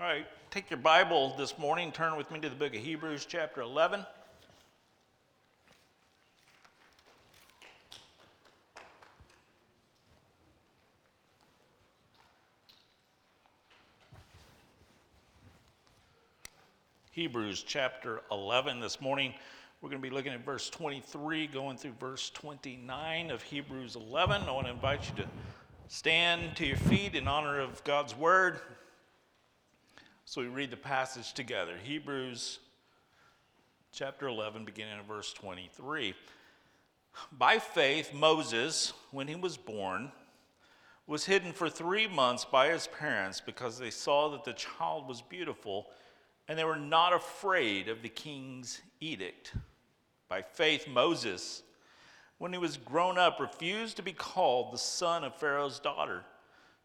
All right, take your Bible this morning, turn with me to the book of Hebrews, chapter 11. Hebrews chapter 11 this morning. We're going to be looking at verse 23, going through verse 29 of Hebrews 11. I want to invite you to stand to your feet in honor of God's word. So we read the passage together. Hebrews chapter 11, beginning at verse 23. By faith, Moses, when he was born, was hidden for three months by his parents because they saw that the child was beautiful and they were not afraid of the king's edict. By faith, Moses, when he was grown up, refused to be called the son of Pharaoh's daughter,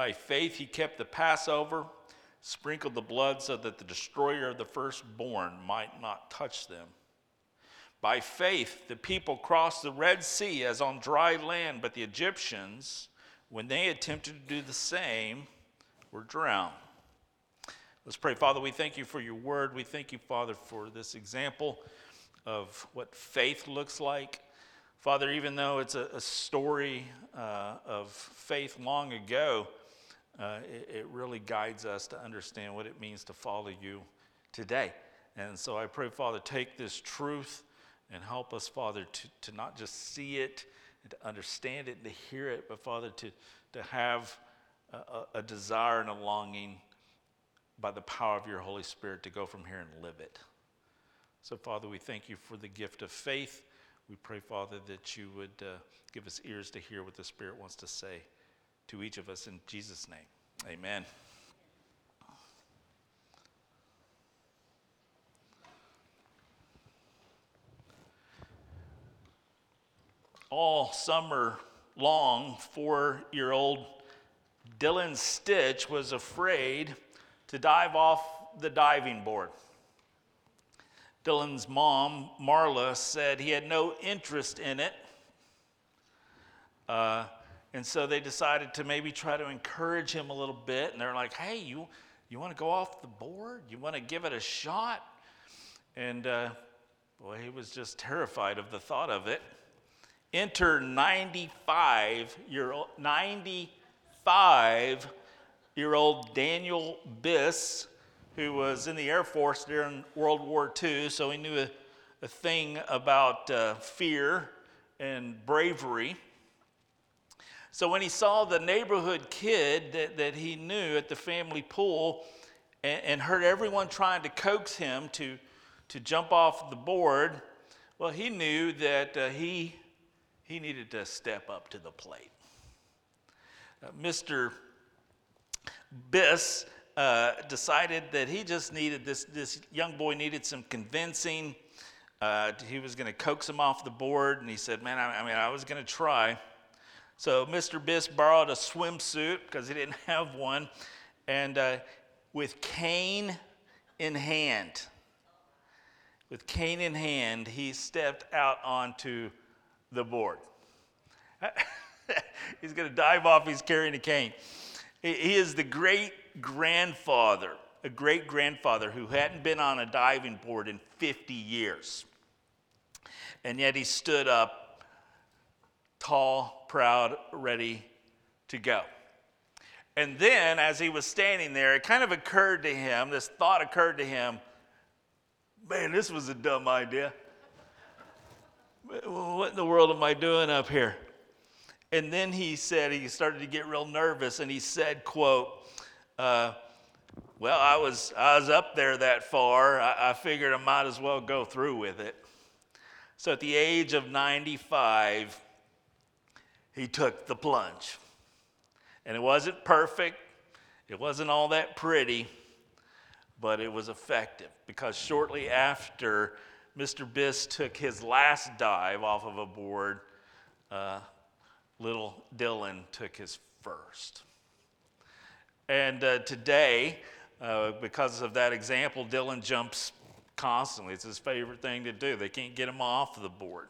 By faith he kept the Passover, sprinkled the blood so that the destroyer of the firstborn might not touch them. By faith the people crossed the Red Sea as on dry land, but the Egyptians, when they attempted to do the same, were drowned. Let's pray. Father, we thank you for your word. We thank you, Father, for this example of what faith looks like. Father, even though it's a, a story uh, of faith long ago, uh, it, it, really guides us to understand what it means to follow you today. And so I pray, Father, take this truth and help us, Father, to, to not just see it and to understand it and to hear it, but, Father, to, to have a, a desire and a longing by the power of your Holy Spirit to go from here and live it. So, Father, we thank you for the gift of faith. We pray, Father, that you would uh, give us ears to hear what the Spirit wants to say to each of us in Jesus' name. Amen. All summer long, four year old Dylan Stitch was afraid to dive off the diving board. Dylan's mom, Marla, said he had no interest in it. Uh, and so they decided to maybe try to encourage him a little bit. And they're like, hey, you, you want to go off the board? You want to give it a shot? And uh, boy, he was just terrified of the thought of it. Enter 95 year old, 95 year old Daniel Biss, who was in the Air Force during World War II, so he knew a, a thing about uh, fear and bravery. So when he saw the neighborhood kid that, that he knew at the family pool and, and heard everyone trying to coax him to, to jump off the board, well, he knew that uh, he, he needed to step up to the plate. Uh, Mr. Biss uh, decided that he just needed this, this young boy needed some convincing. Uh, he was going to coax him off the board, and he said, Man, I, I mean, I was going to try. So Mr. Biss borrowed a swimsuit because he didn't have one, and uh, with cane in hand, with cane in hand, he stepped out onto the board. He's going to dive off, he's carrying a cane. He is the great grandfather, a great grandfather who hadn't been on a diving board in 50 years. And yet he stood up, tall, proud, ready to go. And then, as he was standing there, it kind of occurred to him, this thought occurred to him man, this was a dumb idea. What in the world am I doing up here? And then he said, he started to get real nervous and he said, quote, uh, well, I was, I was up there that far. I, I figured I might as well go through with it. So at the age of 95, he took the plunge. And it wasn't perfect, it wasn't all that pretty, but it was effective because shortly after Mr. Biss took his last dive off of a board, uh, little Dylan took his first. And uh, today, uh, because of that example, Dylan jumps constantly. It's his favorite thing to do. They can't get him off the board.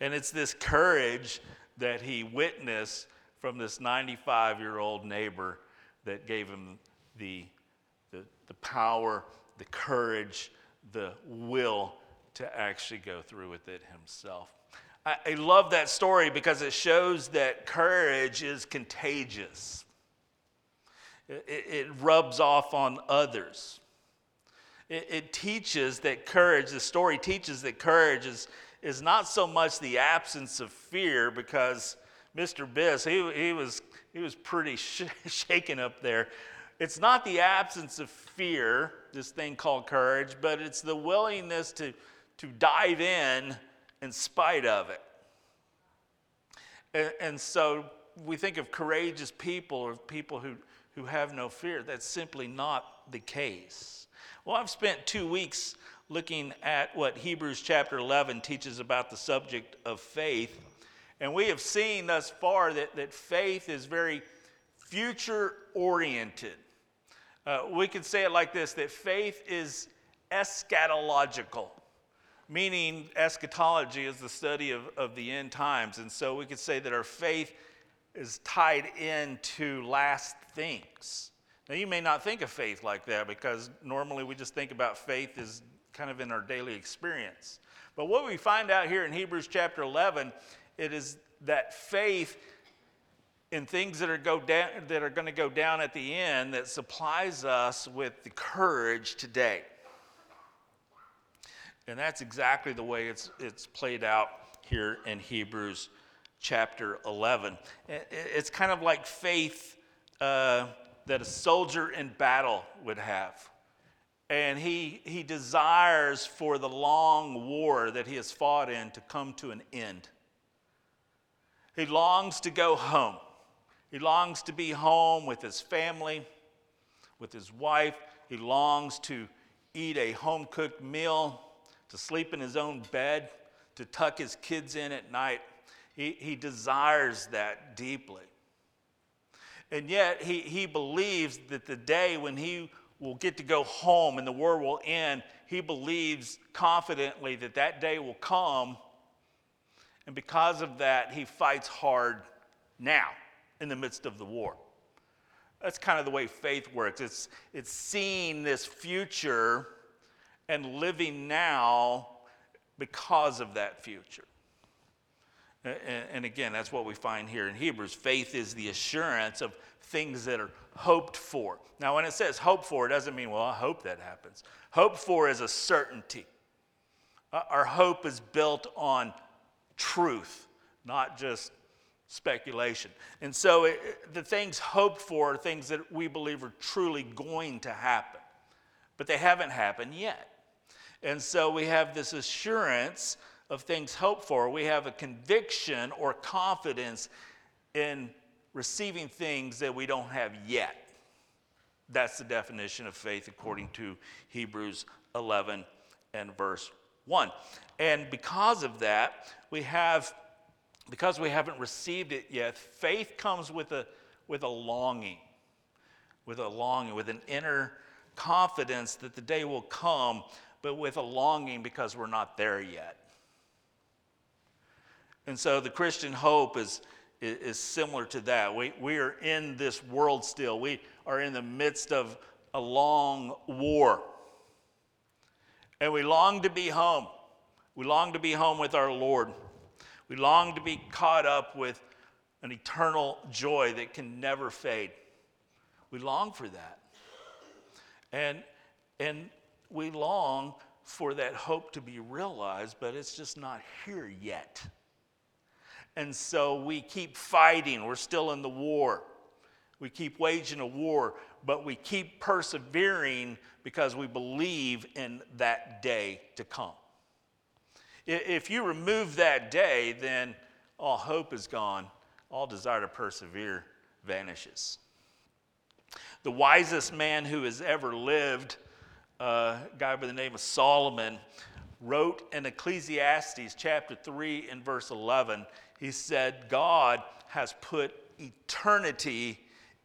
And it's this courage that he witnessed from this 95 year old neighbor that gave him the, the, the power, the courage, the will to actually go through with it himself. I, I love that story because it shows that courage is contagious, it, it rubs off on others. It, it teaches that courage, the story teaches that courage is, is not so much the absence of fear because Mr. Biss, he, he, was, he was pretty sh- shaken up there. It's not the absence of fear, this thing called courage, but it's the willingness to, to dive in in spite of it. And, and so we think of courageous people or people who, who have no fear. That's simply not the case. Well, I've spent two weeks looking at what Hebrews chapter 11 teaches about the subject of faith. And we have seen thus far that, that faith is very future oriented. Uh, we could say it like this that faith is eschatological, meaning eschatology is the study of, of the end times. And so we could say that our faith is tied into last things. Now, you may not think of faith like that because normally we just think about faith as kind of in our daily experience. But what we find out here in Hebrews chapter 11, it is that faith in things that are, go down, that are going to go down at the end that supplies us with the courage today. And that's exactly the way it's, it's played out here in Hebrews chapter 11. It's kind of like faith uh, that a soldier in battle would have. And he, he desires for the long war that he has fought in to come to an end. He longs to go home. He longs to be home with his family, with his wife. He longs to eat a home cooked meal, to sleep in his own bed, to tuck his kids in at night. He, he desires that deeply. And yet, he, he believes that the day when he will get to go home and the war will end, he believes confidently that that day will come. And because of that, he fights hard now in the midst of the war. That's kind of the way faith works. It's, it's seeing this future and living now because of that future. And again, that's what we find here in Hebrews. Faith is the assurance of things that are hoped for. Now, when it says hope for, it doesn't mean, well, I hope that happens. Hope for is a certainty. Uh, our hope is built on truth, not just speculation. And so it, the things hoped for are things that we believe are truly going to happen, but they haven't happened yet. And so we have this assurance of things hoped for. We have a conviction or confidence in receiving things that we don't have yet. That's the definition of faith according to Hebrews 11 and verse 1. And because of that, we have, because we haven't received it yet, faith comes with a, with a longing, with a longing, with an inner confidence that the day will come, but with a longing because we're not there yet. And so the Christian hope is, is, similar to that. We, we are in this world still, we are in the midst of a long war. And we long to be home. We long to be home with our Lord. We long to be caught up with an eternal joy that can never fade. We long for that. And, and we long for that hope to be realized, but it's just not here yet. And so we keep fighting. We're still in the war. We keep waging a war, but we keep persevering because we believe in that day to come. If you remove that day, then all hope is gone, all desire to persevere vanishes. the wisest man who has ever lived, a guy by the name of Solomon, wrote in Ecclesiastes chapter 3 and verse 11, he said, God has put eternity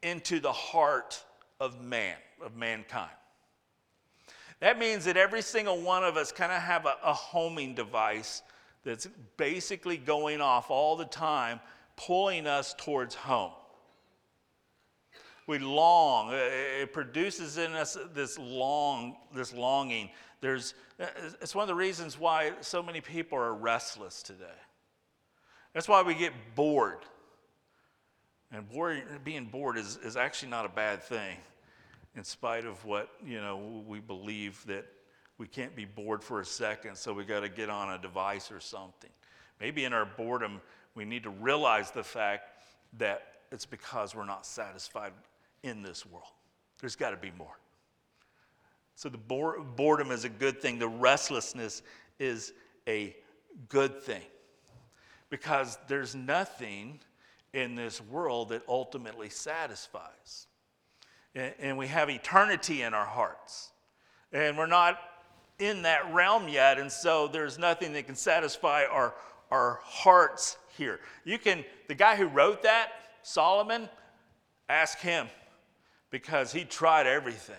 into the heart of man, of mankind. That means that every single one of us kind of have a, a homing device that's basically going off all the time, pulling us towards home. We long, uh, it produces in us this long, this longing. There's, uh, it's one of the reasons why so many people are restless today. That's why we get bored. And being bored is, is actually not a bad thing, in spite of what you know we believe that we can't be bored for a second, so we got to get on a device or something. Maybe in our boredom, we need to realize the fact that it's because we're not satisfied in this world. There's got to be more. So the boredom is a good thing. The restlessness is a good thing because there's nothing in this world that ultimately satisfies. And we have eternity in our hearts. And we're not in that realm yet, and so there's nothing that can satisfy our, our hearts here. You can, the guy who wrote that, Solomon, ask him because he tried everything.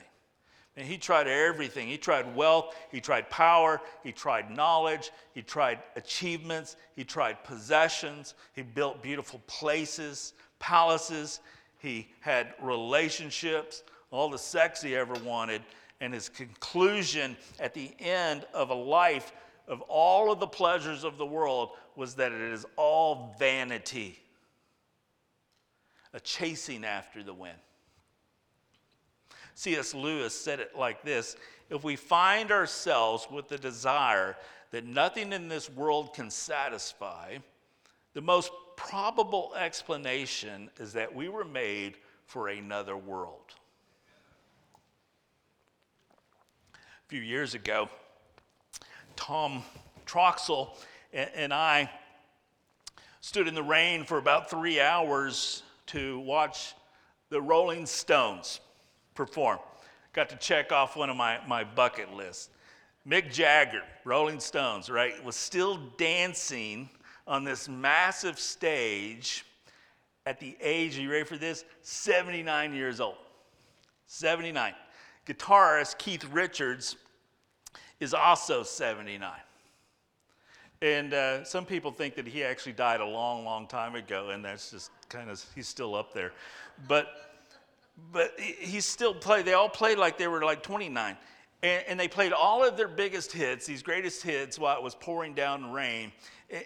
And he tried everything. He tried wealth, he tried power, he tried knowledge, he tried achievements, he tried possessions, he built beautiful places, palaces, he had relationships, all the sex he ever wanted. And his conclusion at the end of a life of all of the pleasures of the world was that it is all vanity, a chasing after the wind. C.S. Lewis said it like this If we find ourselves with the desire that nothing in this world can satisfy, the most probable explanation is that we were made for another world. A few years ago, Tom Troxel and I stood in the rain for about three hours to watch the Rolling Stones perform. Got to check off one of my, my bucket lists. Mick Jagger, Rolling Stones, right, was still dancing on this massive stage at the age, are you ready for this? 79 years old. 79. Guitarist Keith Richards is also 79. And uh, some people think that he actually died a long, long time ago, and that's just kind of, he's still up there. But but he still played. They all played like they were like 29. And, and, they played all of their biggest hits, these greatest hits, while it was pouring down rain,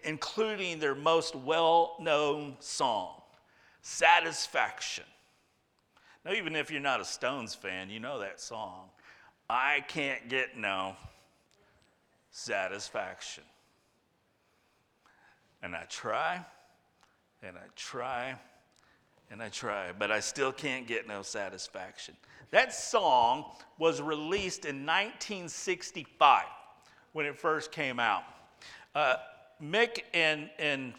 including their most well known song, Satisfaction. Now, even if you're not a Stones fan, you know that song. I can't get no satisfaction. And I try, and I try, and I try, but I still can't get no satisfaction. That song was released in 1965 when it first came out. Uh, Mick and, and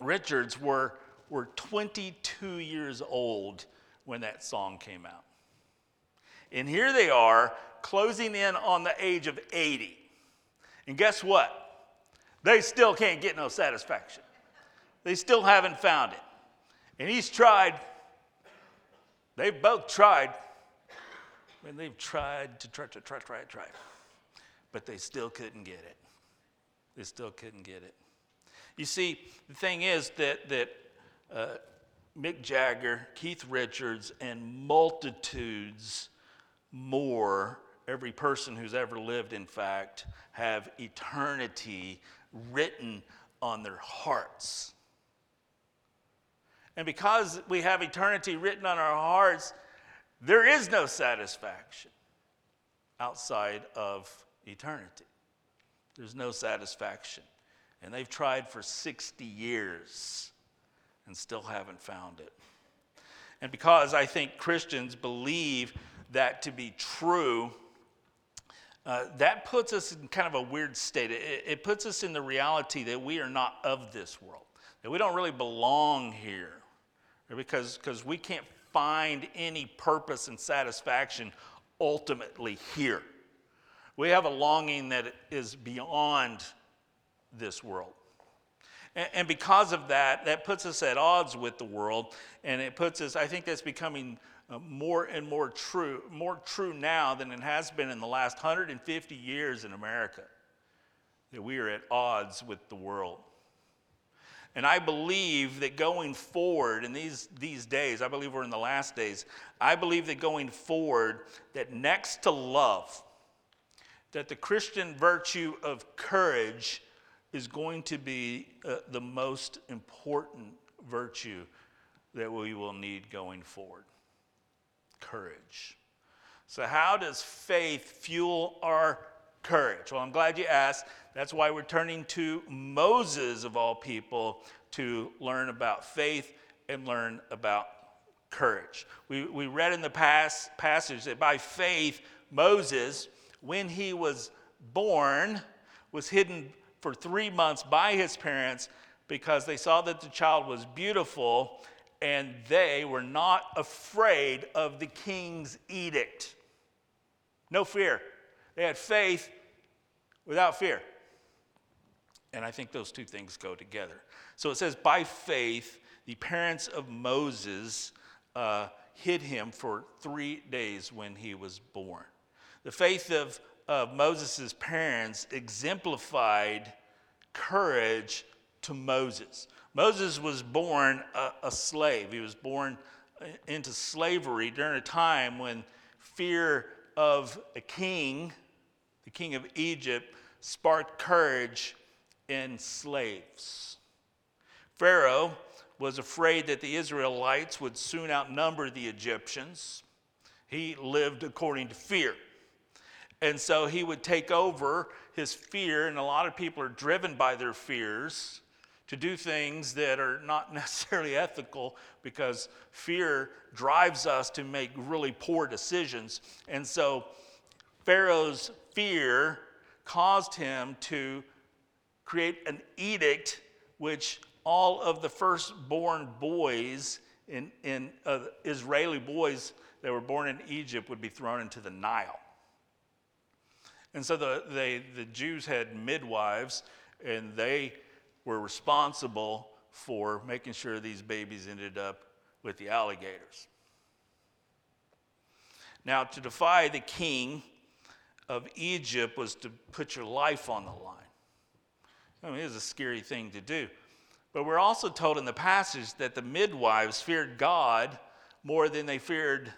Richards were, were 22 years old when that song came out. And here they are, closing in on the age of 80. And guess what? They still can't get no satisfaction. They still haven't found it. And he's tried. They've both tried. I mean, they've tried to try, to try, try, try. But they still couldn't get it. They still couldn't get it. You see, the thing is that, that uh, Mick Jagger, Keith Richards, and multitudes more, every person who's ever lived, in fact, have eternity written on their hearts. And because we have eternity written on our hearts, there is no satisfaction outside of eternity. There's no satisfaction. And they've tried for 60 years and still haven't found it. And because I think Christians believe that to be true, uh, that puts us in kind of a weird state. It, it puts us in the reality that we are not of this world, that we don't really belong here because because we can't find any purpose and satisfaction ultimately here. We have a longing that is beyond this world. And, because of that, that puts us at odds with the world. And it puts us, I think that's becoming uh, more and more true, more true now than it has been in the last 150 years in America, that we are at odds with the world. And I believe that going forward in these, these days, I believe we're in the last days, I believe that going forward, that next to love, that the Christian virtue of courage is going to be uh, the most important virtue that we will need going forward courage. So, how does faith fuel our courage? Well, I'm glad you asked. That's why we're turning to Moses, of all people, to learn about faith and learn about courage. We, we read in the past passage that by faith, Moses, when he was born, was hidden for three months by his parents because they saw that the child was beautiful and they were not afraid of the king's edict. No fear. They had faith without fear. And I think those two things go together. So it says, by faith, the parents of Moses uh, hid him for three days when he was born. The faith of of Moses' parents exemplified courage to Moses. Moses was born a, a, slave. He was born into slavery during a time when fear of a king, the king of Egypt, sparked courage in slaves. Pharaoh was afraid that the Israelites would soon outnumber the Egyptians. He lived according to fear. And so he would take over his fear, and a lot of people are driven by their fears to do things that are not necessarily ethical because fear drives us to make really poor decisions. And so Pharaoh's fear caused him to create an edict which all of the firstborn boys in, in uh, Israeli boys that were born in Egypt would be thrown into the Nile. And so the, they, the Jews had midwives, and they were responsible for making sure these babies ended up with the alligators. Now, to defy the king of Egypt was to put your life on the line. I mean, it was a scary thing to do. But we're also told in the passage that the midwives feared God more than they feared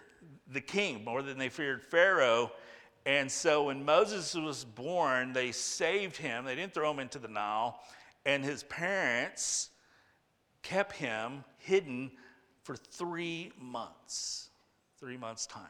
the king, more than they feared Pharaoh and so when Moses was born, they saved him. They didn't throw him into the Nile. And his parents kept him hidden for three months. Three months' time.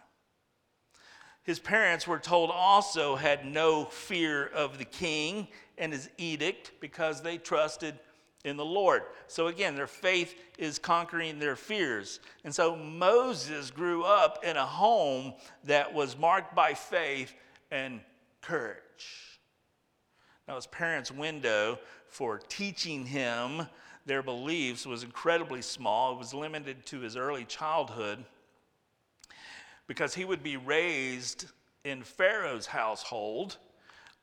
His parents were told also had no fear of the king and his edict because they trusted in the Lord. So again, their faith is conquering their fears. And so Moses grew up in a home that was marked by faith and courage. Now, his parents' window for teaching him their beliefs was incredibly small, it was limited to his early childhood because he would be raised in Pharaoh's household.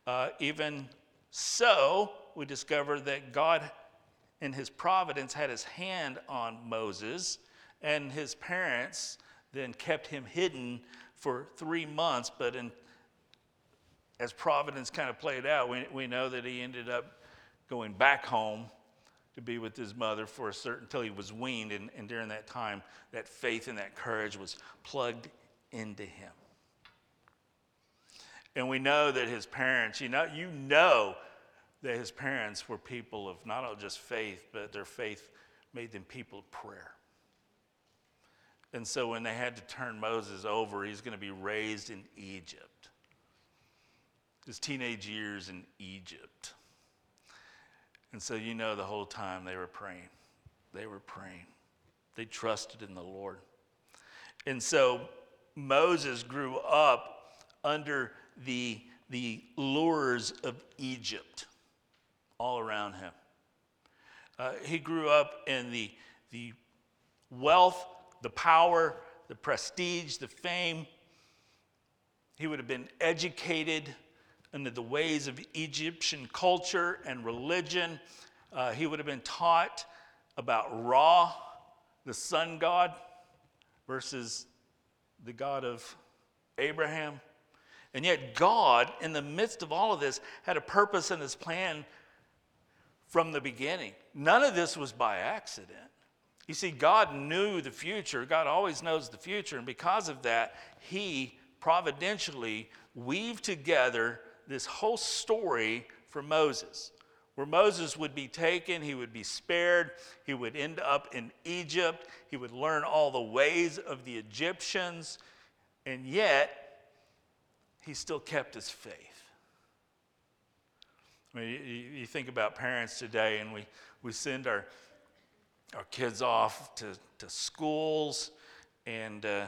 Uh, even so, we discover that God in his providence had his hand on Moses, and his parents then kept him hidden for three months. But in, as providence kind of played out, we, we know that he ended up going back home to be with his mother for a certain until he was weaned and, and during that time that faith and that courage was plugged into him and we know that his parents you know you know that his parents were people of not only just faith, but their faith made them people of prayer. And so when they had to turn Moses over, he's going to be raised in Egypt. His teenage years in Egypt. And so you know the whole time they were praying. They were praying. They trusted in the Lord. And so Moses grew up under the, the lures of Egypt all around him. Uh, he grew up in the, the wealth, the power, the prestige, the fame. He would have been educated into the ways of Egyptian culture and religion. Uh, he would have been taught about Ra, the sun god, versus the God of Abraham. And yet, God, in the midst of all of this, had a purpose and his plan from the beginning. None of this was by accident. You see, God knew the future. God always knows the future. And because of that, he providentially weaved together this whole story for Moses where Moses would be taken, he would be spared, he would end up in Egypt, he would learn all the ways of the Egyptians, and yet he still kept his faith. I mean, you, you think about parents today, and we, we send our, our kids off to, to schools, and, uh,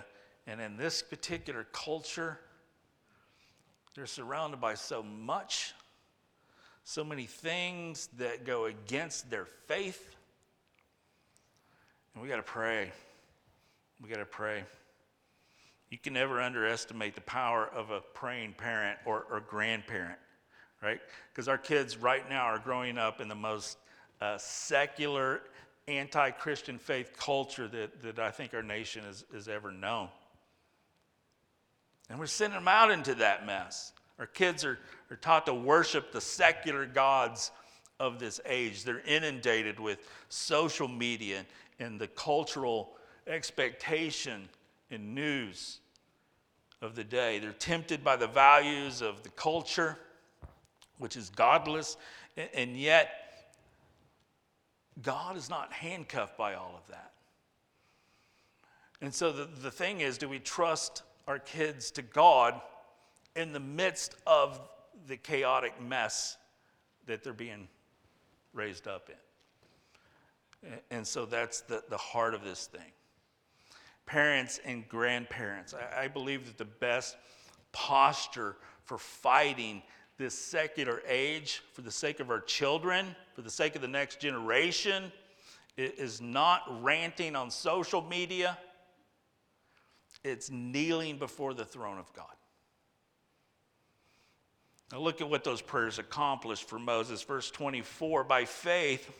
and in this particular culture, they're surrounded by so much so many things that go against their faith. And we got to pray. We got to pray. You can never underestimate the power of a praying parent or, or grandparent, right? Because our kids right now are growing up in the most uh, secular, anti Christian faith culture that, that I think our nation has, has ever known. And we're sending them out into that mess. Our kids are, are taught to worship the secular gods of this age. They're inundated with social media and the cultural expectation and news of the day. They're tempted by the values of the culture, which is godless, and yet God is not handcuffed by all of that. And so the, the thing is do we trust our kids to God in the midst of the chaotic mess that they're being raised up in. And so that's the, the heart of this thing. Parents and grandparents, I, I believe that the best posture for fighting this secular age for the sake of our children, for the sake of the next generation, is not ranting on social media, it's kneeling before the throne of God. Now look at what those prayers accomplished for Moses. Verse 24 By faith,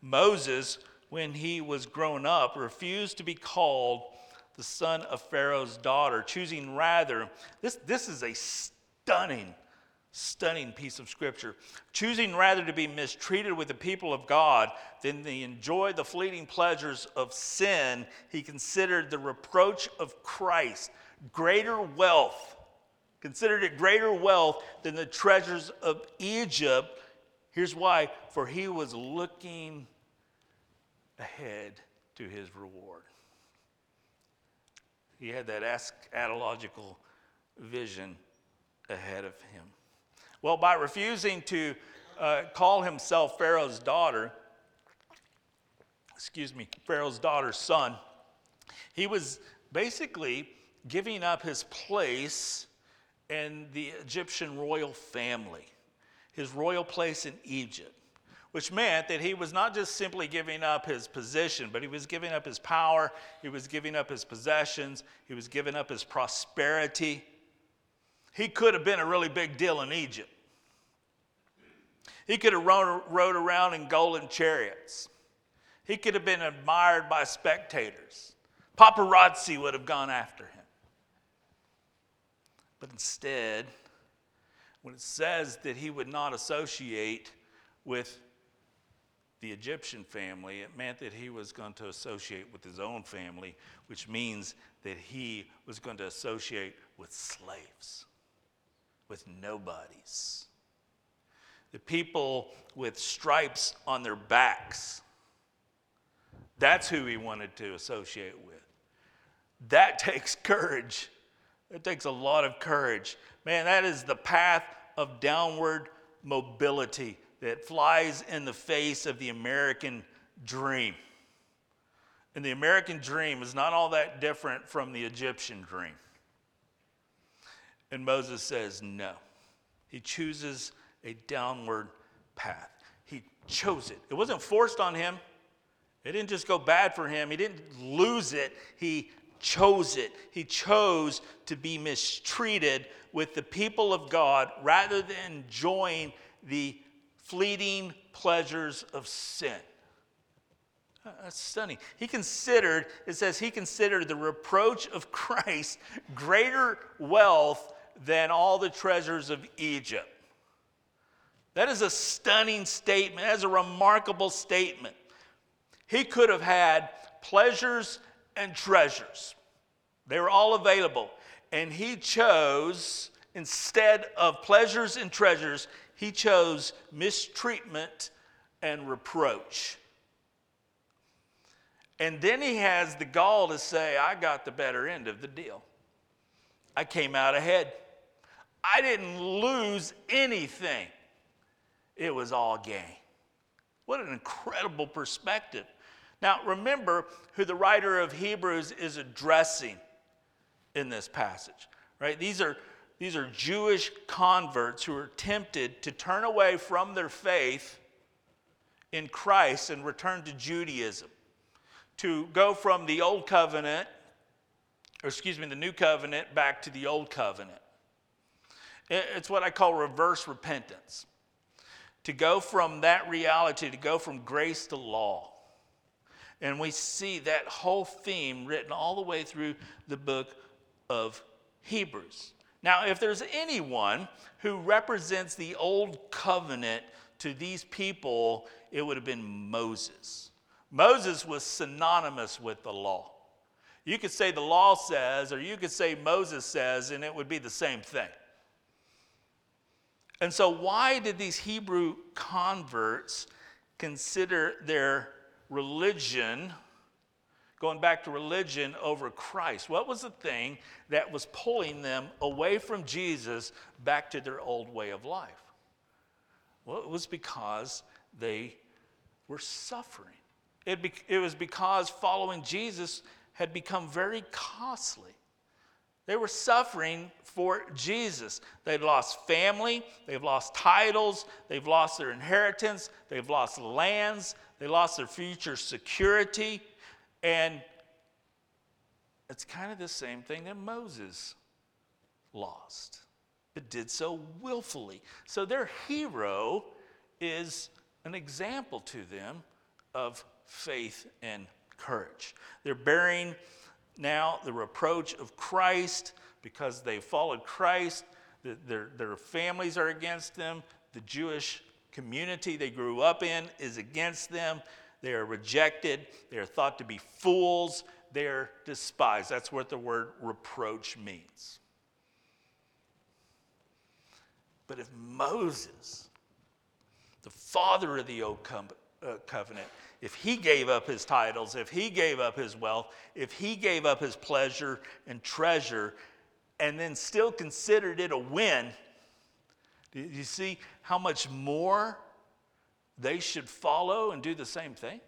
Moses, when he was grown up, refused to be called the son of Pharaoh's daughter, choosing rather, this, this is a stunning, stunning piece of scripture, choosing rather to be mistreated with the people of God than to enjoy the fleeting pleasures of sin, he considered the reproach of Christ greater wealth considered it greater wealth than the treasures of Egypt. Here's why for he was looking ahead to his reward. He had that eschatological vision ahead of him. Well, by refusing to uh, call himself Pharaoh's daughter, excuse me, Pharaoh's daughter's son, he was basically giving up his place and the Egyptian royal family, his royal place in Egypt, which meant that he was not just simply giving up his position, but he was giving up his power, he was giving up his possessions, he was giving up his prosperity. He could have been a really big deal in Egypt. He could have rode around in golden chariots. He could have been admired by spectators. Paparazzi would have gone after him. But instead, when it says that he would not associate with the Egyptian family, it meant that he was going to associate with his own family, which means that he was going to associate with slaves, with nobodies. The people with stripes on their backs. That's who he wanted to associate with. That takes courage it takes a lot of courage. Man, that is the path of downward mobility that flies in the face of the American dream. And the American dream is not all that different from the Egyptian dream. And Moses says no. He chooses a downward path. He chose it. It wasn't forced on him. It didn't just go bad for him. He didn't lose it. He chose it. He chose to be mistreated with the people of God rather than enjoying the fleeting pleasures of sin. Uh, that's stunning. He considered, it says, he considered the reproach of Christ greater wealth than all the treasures of Egypt. That is a stunning statement. That is a remarkable statement. He could have had pleasures and treasures, they were all available. And he chose, instead of pleasures and treasures, he chose mistreatment and reproach. And then he has the gall to say, I got the better end of the deal. I came out ahead. I didn't lose anything, it was all gain. What an incredible perspective. Now, remember who the writer of Hebrews is addressing in this passage, right? These are, these are Jewish converts who are tempted to turn away from their faith in Christ and return to Judaism, to go from the old covenant, or excuse me, the new covenant back to the old covenant. It's what I call reverse repentance. To go from that reality, to go from grace to law. And we see that whole theme written all the way through the book of Hebrews. Now, if there's anyone who represents the old covenant to these people, it would have been Moses. Moses was synonymous with the law. You could say the law says, or you could say Moses says, and it would be the same thing. And so, why did these Hebrew converts consider their religion, going back to religion over Christ? What was the thing that was pulling them away from Jesus back to their old way of life? Well, it was because they were suffering. It, be, it was because following Jesus had become very costly. They were suffering for Jesus. They'd lost family, they've lost titles, they've lost their inheritance, they've lost lands, they lost their future security. And it's kind of the same thing that Moses lost, but did so willfully. So their hero is an example to them of faith and courage. They're bearing now the reproach of Christ because they followed Christ. Their, their families are against them. The Jewish community they grew up in is against them. They are rejected. They are thought to be fools. They are despised. That's what the word reproach means. But if Moses, the father of the old uh, covenant, if he gave up his titles, if he gave up his wealth, if he gave up his pleasure and treasure, and then still considered it a win, do you see how much more they should follow and do the same thing?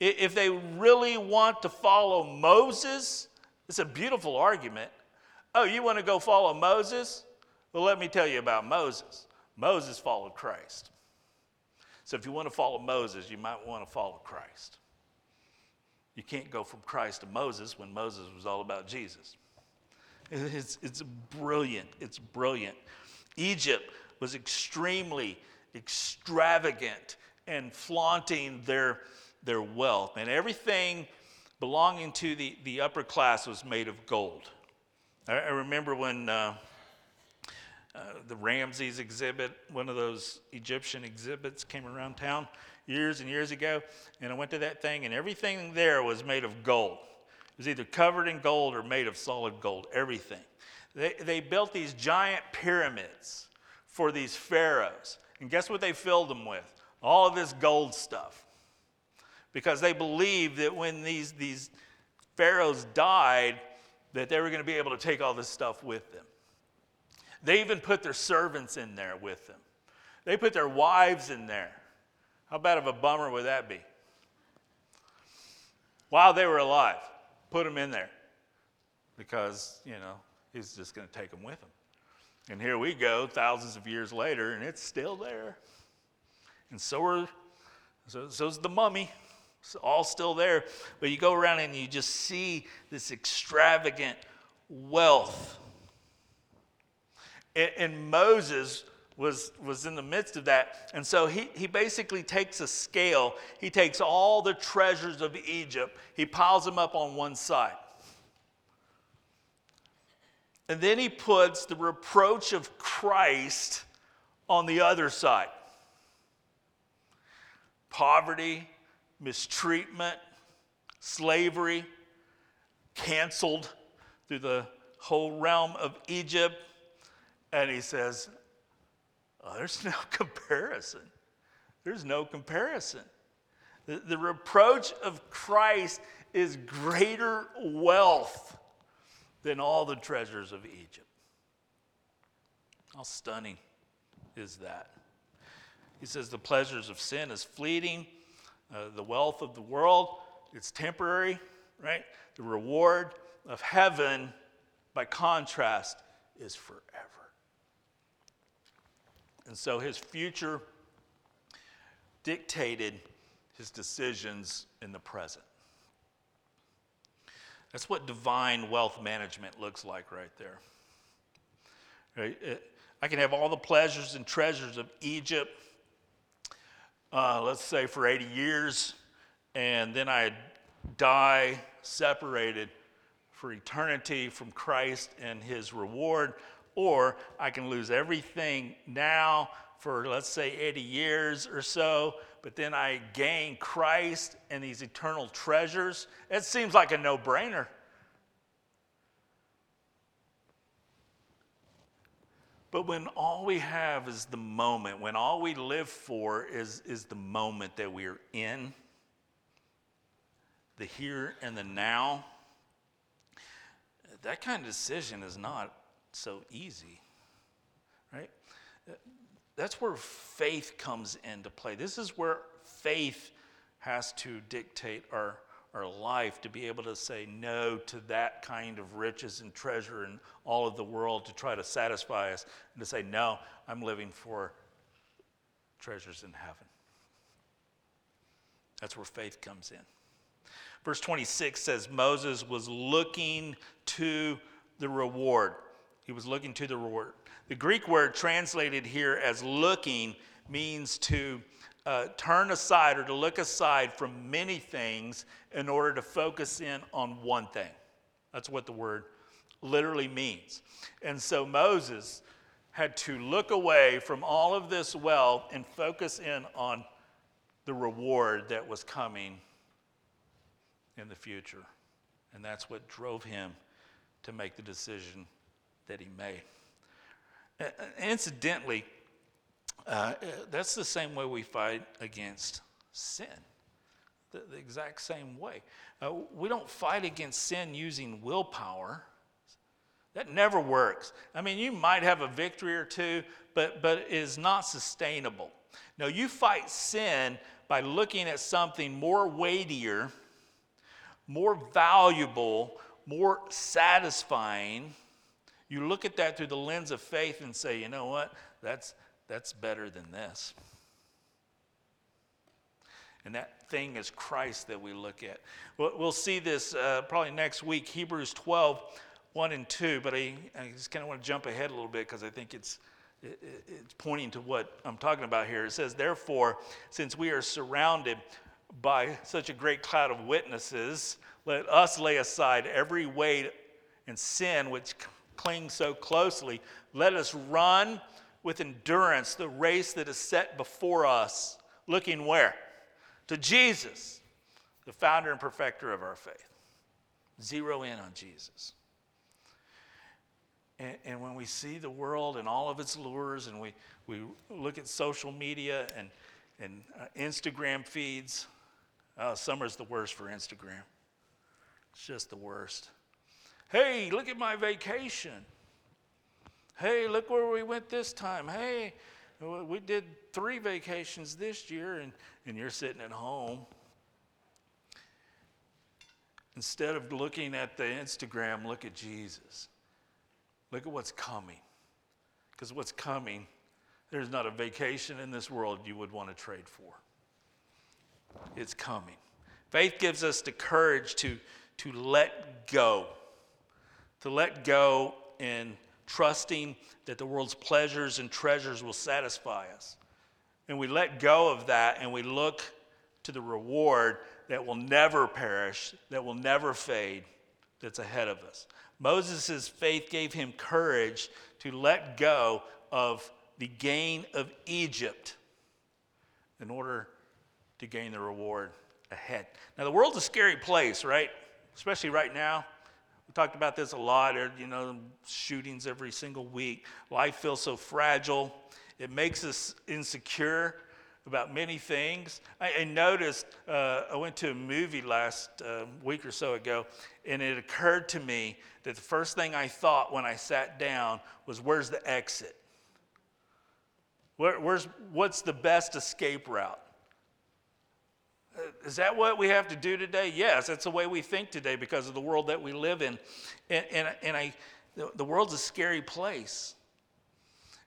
If they really want to follow Moses, it's a beautiful argument. Oh, you want to go follow Moses? Well, let me tell you about Moses. Moses followed Christ. So if you want to follow Moses, you might want to follow Christ. You can't go from Christ to Moses when Moses was all about Jesus. It's, it's brilliant. It's brilliant. Egypt was extremely extravagant and flaunting their, their wealth. And everything belonging to the, the upper class was made of gold. I, I remember when uh, uh, the Ramses exhibit, one of those Egyptian exhibits, came around town years and years ago. And I went to that thing, and everything there was made of gold. It was either covered in gold or made of solid gold, everything. They, they built these giant pyramids for these pharaohs. And guess what they filled them with? All of this gold stuff. Because they believed that when these, these pharaohs died, that they were going to be able to take all this stuff with them. They even put their servants in there with them. They put their wives in there. How bad of a bummer would that be? While they were alive, put them in there because, you know, He's just going to take them with him. And here we go, thousands of years later, and it's still there. And so are, so, so's the mummy, It's all still there. But you go around and you just see this extravagant wealth. And, and Moses was, was in the midst of that. And so he, he basically takes a scale, he takes all the treasures of Egypt, he piles them up on one side. And then he puts the reproach of Christ on the other side poverty, mistreatment, slavery, canceled through the whole realm of Egypt. And he says, oh, There's no comparison. There's no comparison. The, the reproach of Christ is greater wealth than all the treasures of Egypt. How stunning is that? He says the pleasures of sin is fleeting, uh, the wealth of the world, it's temporary, right? The reward of heaven, by contrast, is forever. And so his future dictated his decisions in the present. That's what divine wealth management looks like right there. Right? I can have all the pleasures and treasures of Egypt, uh, let's say for 80 years, and then I die separated for eternity from Christ and his reward, or I can lose everything now for, let's say, 80 years or so, but then I gain Christ and these eternal treasures. It seems like a no brainer. But when all we have is the moment, when all we live for is, is the moment that we're in, the here and the now, that kind of decision is not so easy, right? Uh, that's where faith comes into play. This is where faith has to dictate our, our life to be able to say no to that kind of riches and treasure and all of the world to try to satisfy us and to say, no, I'm living for treasures in heaven. That's where faith comes in. Verse 26 says Moses was looking to the reward. He was looking to the reward. The Greek word translated here as looking means to uh, turn aside or to look aside from many things in order to focus in on one thing. That's what the word literally means. And so Moses had to look away from all of this wealth and focus in on the reward that was coming in the future. And that's what drove him to make the decision that he made. Uh, incidentally, uh, that's the same way we fight against sin, the, the exact same way. Uh, we don't fight against sin using willpower. That never works. I mean, you might have a victory or two, but, but it is not sustainable. No, you fight sin by looking at something more weightier more valuable, more satisfying, you look at that through the lens of faith and say, you know what? That's, that's better than this. And that thing is Christ that we look at. We'll, see this uh, probably next week, Hebrews 12, 1 and 2. But I, I just kind of want to jump ahead a little bit because I think it's, it, it's pointing to what I'm talking about here. It says, Therefore, since we are surrounded by such a great cloud of witnesses, let us lay aside every weight and sin which clings so closely. Let us run with endurance the race that is set before us, looking where? To Jesus, the founder and perfecter of our faith. Zero in on Jesus. And, and, when we see the world and all of its lures, and we, we look at social media and, and uh, Instagram feeds, Oh, summer's the worst for Instagram. It's just the worst. Hey, look at my vacation. Hey, look where we went this time. Hey, we did three vacations this year, and, and you're sitting at home. Instead of looking at the Instagram, look at Jesus. Look at what's coming. Because what's coming, there's not a vacation in this world you would want to trade for. It's coming. Faith gives us the courage to, to let go, to let go in trusting that the world's pleasures and treasures will satisfy us. And we let go of that and we look to the reward that will never perish, that will never fade, that's ahead of us. Moses' faith gave him courage to let go of the gain of Egypt in order to gain the reward ahead. Now, the world's a scary place, right? Especially right now. We talked about this a lot, you know, shootings every single week. Life feels so fragile. It makes us insecure about many things. I, I noticed, uh, I went to a movie last uh, week or so ago, and it occurred to me that the first thing I thought when I sat down was, where's the exit? Where, where's, what's the best escape route? Is that what we have to do today? Yes, that's the way we think today because of the world that we live in. And, and, and I, the, the world's a scary place.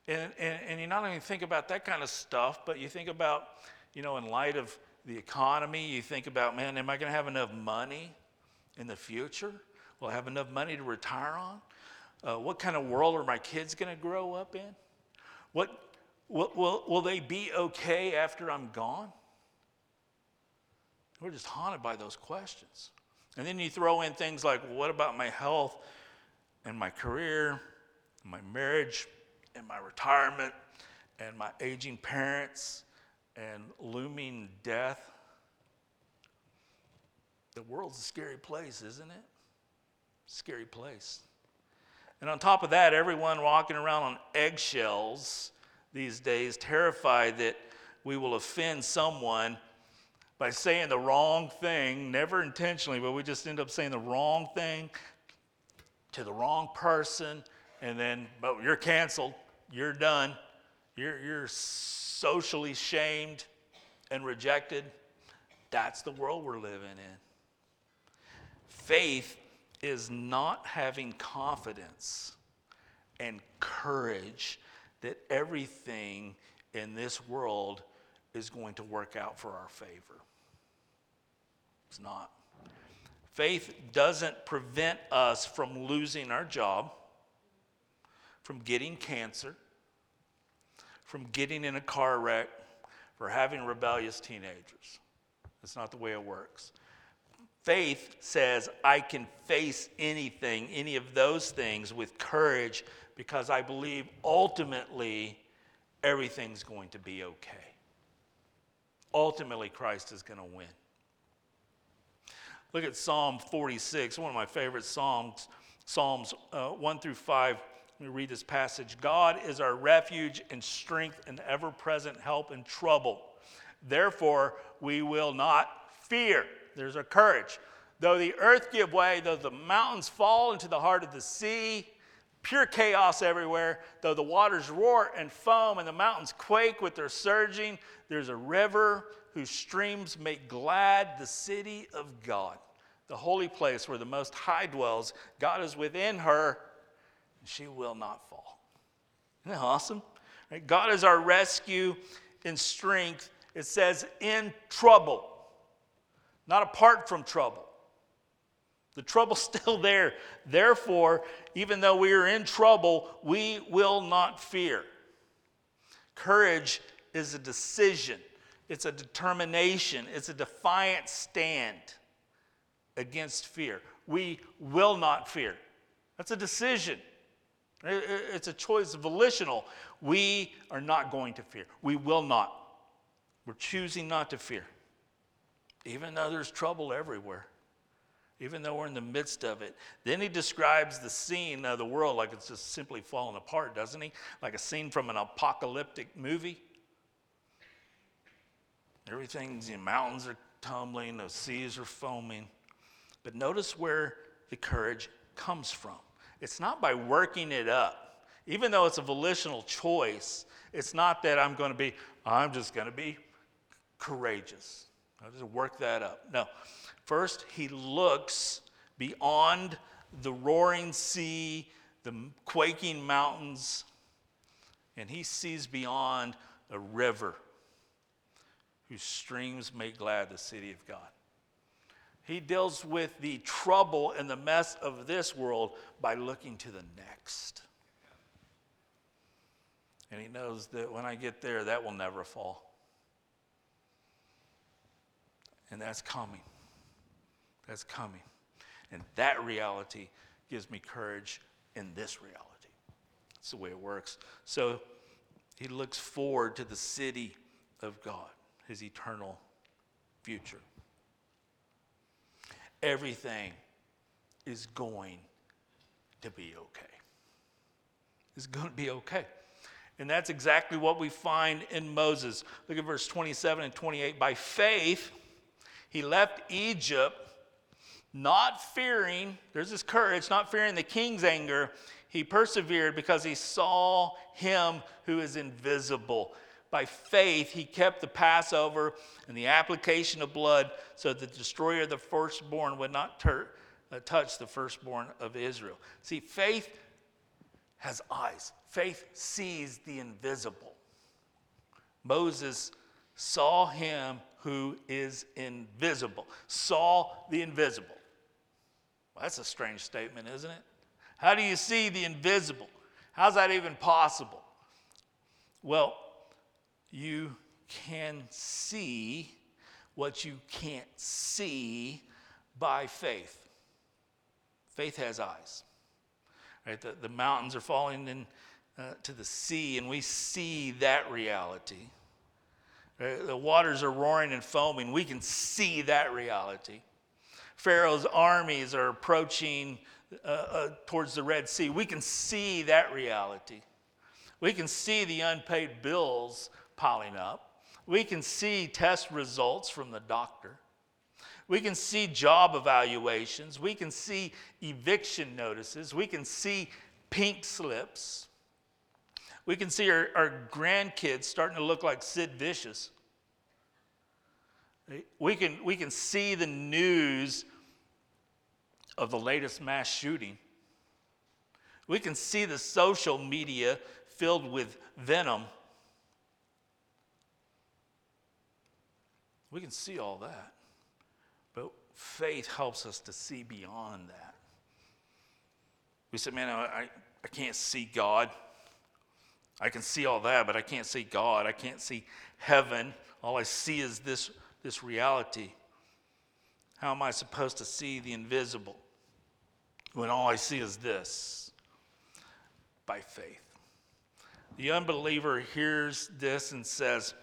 And, and, and you not only think about that kind of stuff, but you think about, you know, in light of the economy, you think about, man, am I going to have enough money in the future? Will I have enough money to retire on? Uh, what kind of world are my kids going to grow up in? What, will, will, will they be okay after I'm gone? We're just haunted by those questions. And then you throw in things like, well, what about my health and my career, and my marriage, and my retirement and my aging parents and looming death. The world's a scary place, isn't it? Scary place. And on top of that, everyone walking around on eggshells these days, terrified that we will offend someone by saying the wrong thing, never intentionally, but we just end up saying the wrong thing to the wrong person, and then, but you're canceled you're done. You're, you're socially shamed and rejected. That's the world we're living in. Faith is not having confidence and courage that everything in this world is going to work out for our favor. It's not. Faith doesn't prevent us from losing our job from getting cancer, from getting in a car wreck, for having rebellious teenagers. That's not the way it works. Faith says, I can face anything, any of those things with courage because I believe ultimately everything's going to be okay. Ultimately, Christ is going to win. Look at Psalm 46, one of my favorite Psalms, Psalms uh, 1 through 5. Let me read this passage. God is our refuge and strength and ever present help in trouble. Therefore, we will not fear. There's our courage. Though the earth give way, though the mountains fall into the heart of the sea, pure chaos everywhere, though the waters roar and foam and the mountains quake with their surging, there's a river whose streams make glad the city of God, the holy place where the Most High dwells. God is within her she will not fall. Isn't that awesome? Right? God is our rescue and strength. It says in trouble, not apart from trouble. The trouble's still there. Therefore, even though we are in trouble, we will not fear. Courage is a decision, it's a determination, it's a defiant stand against fear. We will not fear. That's a decision. It's a choice, volitional. We are not going to fear. We will not. We're choosing not to fear. Even though there's trouble everywhere, even though we're in the midst of it. Then he describes the scene of the world like it's just simply falling apart, doesn't he? Like a scene from an apocalyptic movie. Everything's, the mountains are tumbling, the seas are foaming. But notice where the courage comes from. It's not by working it up. Even though it's a volitional choice, it's not that I'm going to be, I'm just going to be courageous. I'll just work that up. No. First, he looks beyond the roaring sea, the quaking mountains, and he sees beyond a river whose streams make glad the city of God. He deals with the trouble and the mess of this world by looking to the next. And he knows that when I get there, that will never fall. And that's coming. That's coming. And that reality gives me courage in this reality. That's the way it works. So he looks forward to the city of God, his eternal future. Everything is going to be okay. It's going to be okay. And that's exactly what we find in Moses. Look at verse 27 and 28. By faith, he left Egypt, not fearing, there's his courage, not fearing the king's anger. He persevered because he saw him who is invisible. By faith, he kept the Passover and the application of blood so that the destroyer of the firstborn would not uh, touch the firstborn of Israel. See, faith has eyes, faith sees the invisible. Moses saw him who is invisible, saw the invisible. Well, that's a strange statement, isn't it? How do you see the invisible? How's that even possible? Well, you can see what you can't see by faith. Faith has eyes. Right? The, the mountains are falling in, uh, to the sea, and we see that reality. Right? The waters are roaring and foaming. We can see that reality. Pharaoh's armies are approaching uh, uh, towards the Red Sea. We can see that reality. We can see the unpaid bills piling up. We can see test results from the doctor. We can see job evaluations. We can see eviction notices. We can see pink slips. We can see our, our grandkids starting to look like Sid Vicious. We can, we can see the news of the latest mass shooting. We can see the social media filled with venom. We can see all that. But faith helps us to see beyond that. We say, man, I, I can't see God. I can see all that, but I can't see God. I can't see heaven. All I see is this, this reality. How am I supposed to see the invisible when all I see is this? By faith. The unbeliever hears this and says,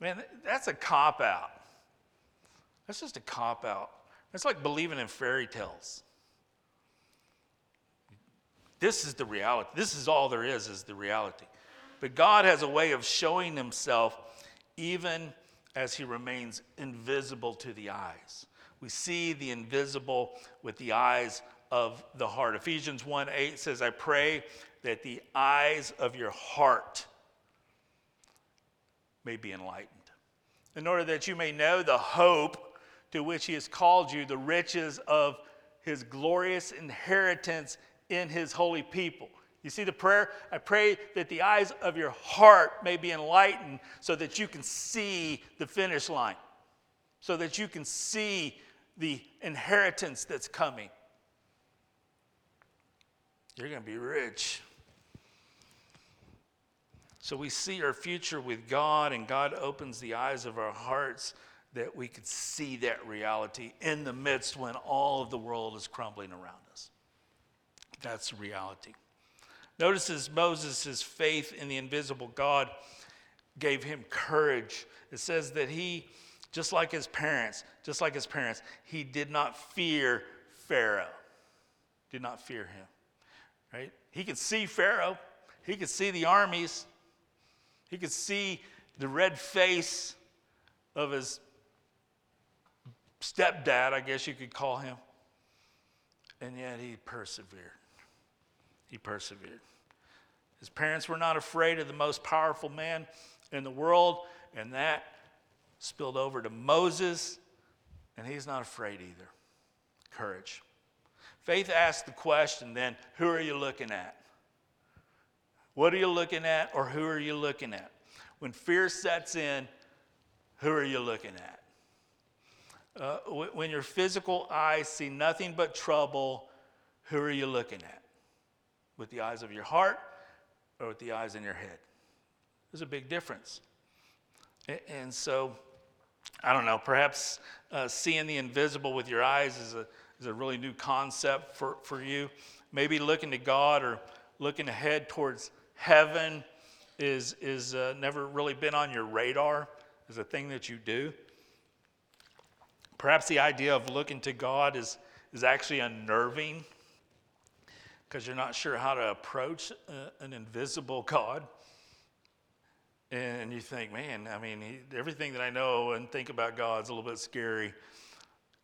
Man, that's a cop out. That's just a cop out. That's like believing in fairy tales. This is the reality. This is all there is, is the reality. But God has a way of showing himself even as he remains invisible to the eyes. We see the invisible with the eyes of the heart. Ephesians 1 8 says, I pray that the eyes of your heart may be enlightened, in order that you may know the hope to which he has called you, the riches of his glorious inheritance in his holy people. You see the prayer? I pray that the eyes of your heart may be enlightened so that you can see the finish line, so that you can see the inheritance that's coming. You're going to be rich. So we see our future with God, and God opens the eyes of our hearts that we could see that reality in the midst when all of the world is crumbling around us. That's reality. Notice as Moses' faith in the invisible God gave him courage. It says that he, just like his parents, just like his parents, he did not fear Pharaoh. Did not fear him. Right? He could see Pharaoh. He could see the armies. He could see the red face of his stepdad, I guess you could call him. And yet he persevered. He persevered. His parents were not afraid of the most powerful man in the world, and that spilled over to Moses, and he's not afraid either. Courage. Faith asks the question then who are you looking at? What are you looking at, or who are you looking at? When fear sets in, who are you looking at? Uh, when your physical eyes see nothing but trouble, who are you looking at? With the eyes of your heart or with the eyes in your head? There's a big difference. And so, I don't know, perhaps uh, seeing the invisible with your eyes is a, is a really new concept for, for you. Maybe looking to God or looking ahead towards heaven is, is uh, never really been on your radar as a thing that you do. Perhaps the idea of looking to God is, is actually unnerving because you're not sure how to approach a, uh, an invisible God. And you think, man, I mean, he, everything that I know and think about God is a little bit scary.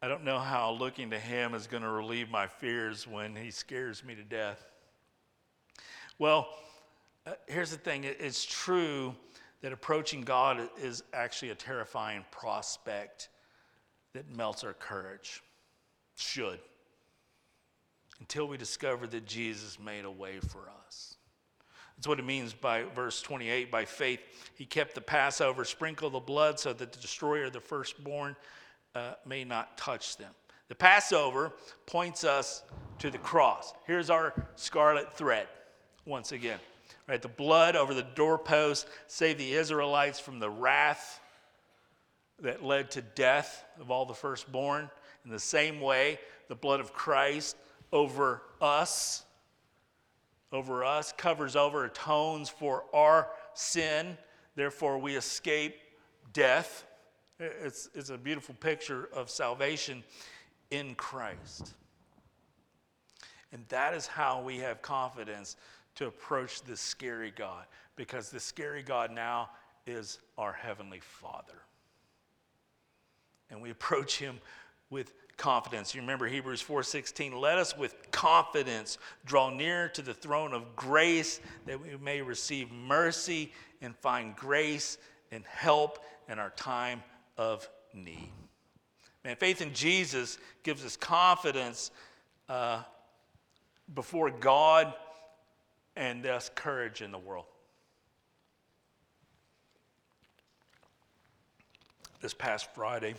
I don't know how looking to Him is going to relieve my fears when He scares me to death. Well, uh, here's the thing it's true that approaching God is actually a terrifying prospect that melts our courage. Should. Until we discover that Jesus made a way for us. That's what it means by verse 28. By faith, he kept the Passover, sprinkled the blood so that the destroyer of the firstborn uh, may not touch them. The Passover points us to the cross. Here's our scarlet thread once again. Right, the blood over the doorpost saved the Israelites from the wrath that led to death of all the firstborn. In the same way, the blood of Christ over us over us, covers over, atones for our sin. Therefore, we escape death. It's, it's a beautiful picture of salvation in Christ. And that is how we have confidence to approach this scary God, because the scary God now is our Heavenly Father. And we approach Him with confidence. You remember Hebrews 4:16, let us with confidence draw near to the throne of grace that we may receive mercy and find grace and help in our time of need. Man, faith in Jesus gives us confidence uh, before God and thus courage in the world. This past Friday,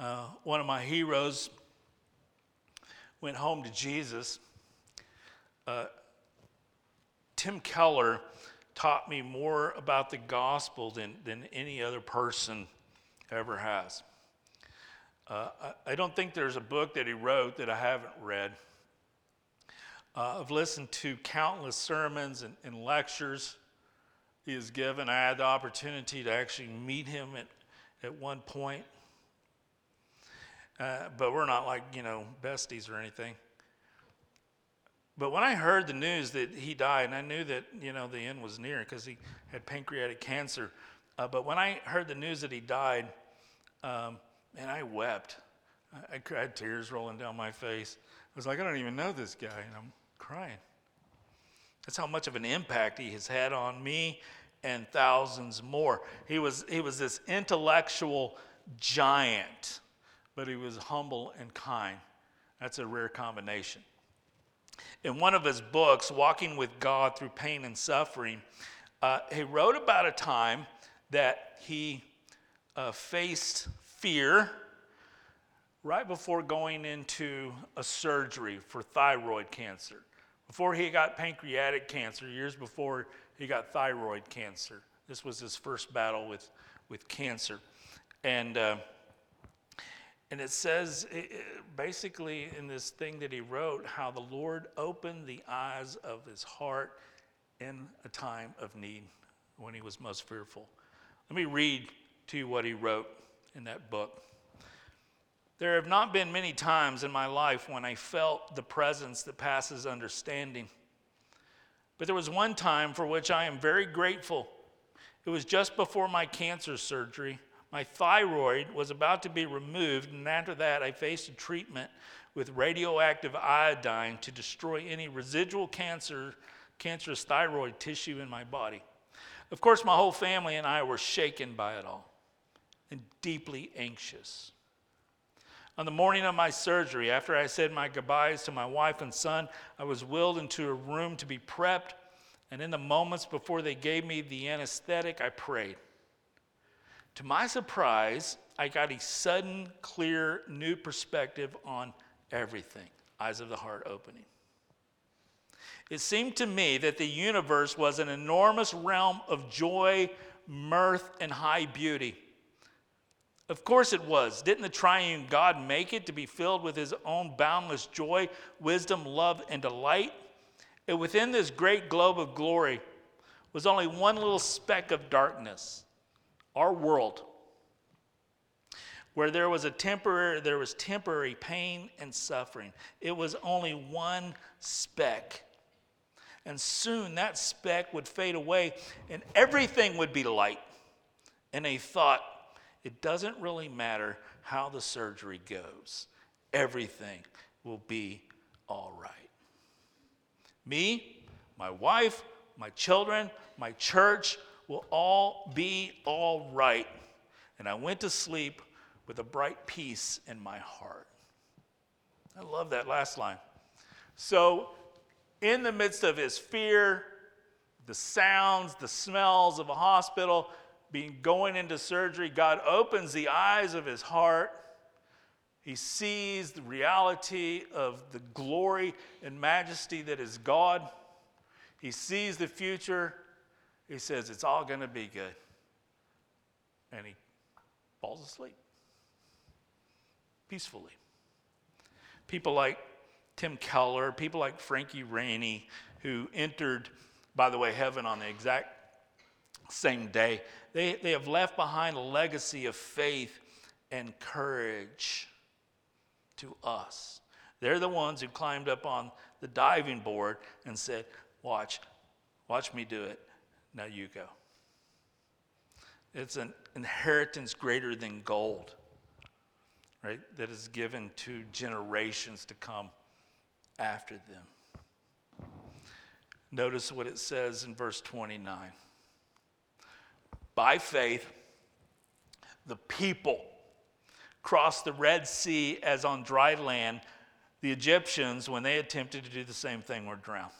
uh, one of my heroes went home to Jesus. Uh, Tim Keller taught me more about the gospel than, than any other person ever has. Uh, I, I, don't think there's a book that he wrote that I haven't read. Uh, I've listened to countless sermons and, and, lectures he has given. I had the opportunity to actually meet him at, at one point. Uh, but we're not like, you know, besties or anything. But when I heard the news that he died, and I knew that, you know, the end was near because he had pancreatic cancer. Uh, but when I heard the news that he died, um, and I wept. I, I had tears rolling down my face. I was like, I don't even know this guy, and I'm crying. That's how much of an impact he has had on me and thousands more. He was, he was this intellectual giant but he was humble and kind. That's a rare combination. In one of his books, Walking with God Through Pain and Suffering, uh, he wrote about a time that he uh, faced fear right before going into a surgery for thyroid cancer. Before he got pancreatic cancer, years before he got thyroid cancer. This was his first battle with, with cancer. And uh, and it says basically in this thing that he wrote how the Lord opened the eyes of his heart in a time of need when he was most fearful. Let me read to you what he wrote in that book. There have not been many times in my life when I felt the presence that passes understanding. But there was one time for which I am very grateful. It was just before my cancer surgery. My thyroid was about to be removed, and after that, I faced a treatment with radioactive iodine to destroy any residual cancer, cancerous thyroid tissue in my body. Of course, my whole family and I were shaken by it all and deeply anxious. On the morning of my surgery, after I said my goodbyes to my wife and son, I was wheeled into a room to be prepped, and in the moments before they gave me the anesthetic, I prayed. To my surprise, I got a sudden, clear, new perspective on everything. Eyes of the heart opening. It seemed to me that the universe was an enormous realm of joy, mirth, and high beauty. Of course it was. Didn't the triune God make it to be filled with his own boundless joy, wisdom, love, and delight? And within this great globe of glory was only one little speck of darkness our world where there was a temporary there was temporary pain and suffering. It was only one speck. And soon that speck would fade away and everything would be light. And they thought it doesn't really matter how the surgery goes. Everything will be all right. Me my wife my children my church will all be all right. And I went to sleep with a bright peace in my heart. I love that last line. So, in the midst of his fear, the sounds, the smells of a hospital, being going into surgery, God opens the eyes of his heart. He sees the reality of the glory and majesty that is God. He sees the future he says, It's all going to be good. And he falls asleep peacefully. People like Tim Keller, people like Frankie Rainey, who entered, by the way, heaven on the exact same day, they, they have left behind a legacy of faith and courage to us. They're the ones who climbed up on the diving board and said, Watch, watch me do it. Now you go. It's an inheritance greater than gold, right? That is given to generations to come after them. Notice what it says in verse 29. By faith, the people crossed the Red Sea as on dry land. The Egyptians, when they attempted to do the same thing, were drowned.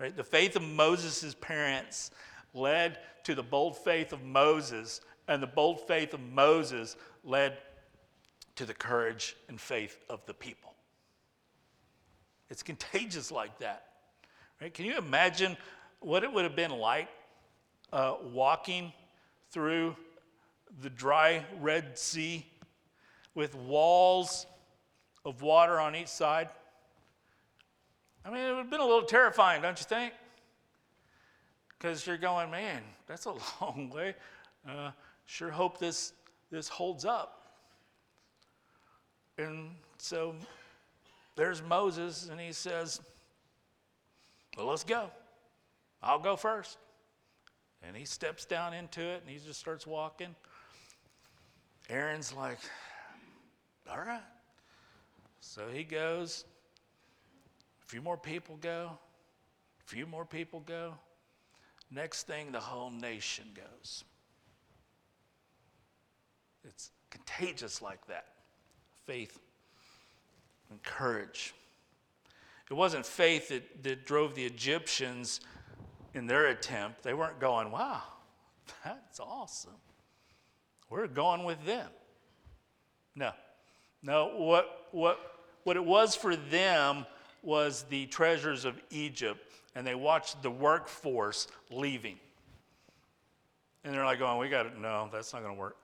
Right? The faith of Moses' parents led to the bold faith of Moses, and the bold faith of Moses led to the courage and faith of the people. It's contagious like that. Right? Can you imagine what it would have been like uh, walking through the dry Red Sea with walls of water on each side? I mean, it would have been a little terrifying, don't you think? Because you're going, man, that's a long way. Uh, sure hope this, this holds up. And so there's Moses, and he says, Well, let's go. I'll go first. And he steps down into it and he just starts walking. Aaron's like, All right. So he goes few more people go, a few more people go. Next thing, the whole nation goes. It's contagious like that faith and courage. It wasn't faith that, that drove the Egyptians in their attempt. They weren't going, wow, that's awesome. We're going with them. No. No, what, what, what it was for them was the treasures of Egypt, and they watched the workforce leaving. And they're like, going, we got to, no, that's not going to work.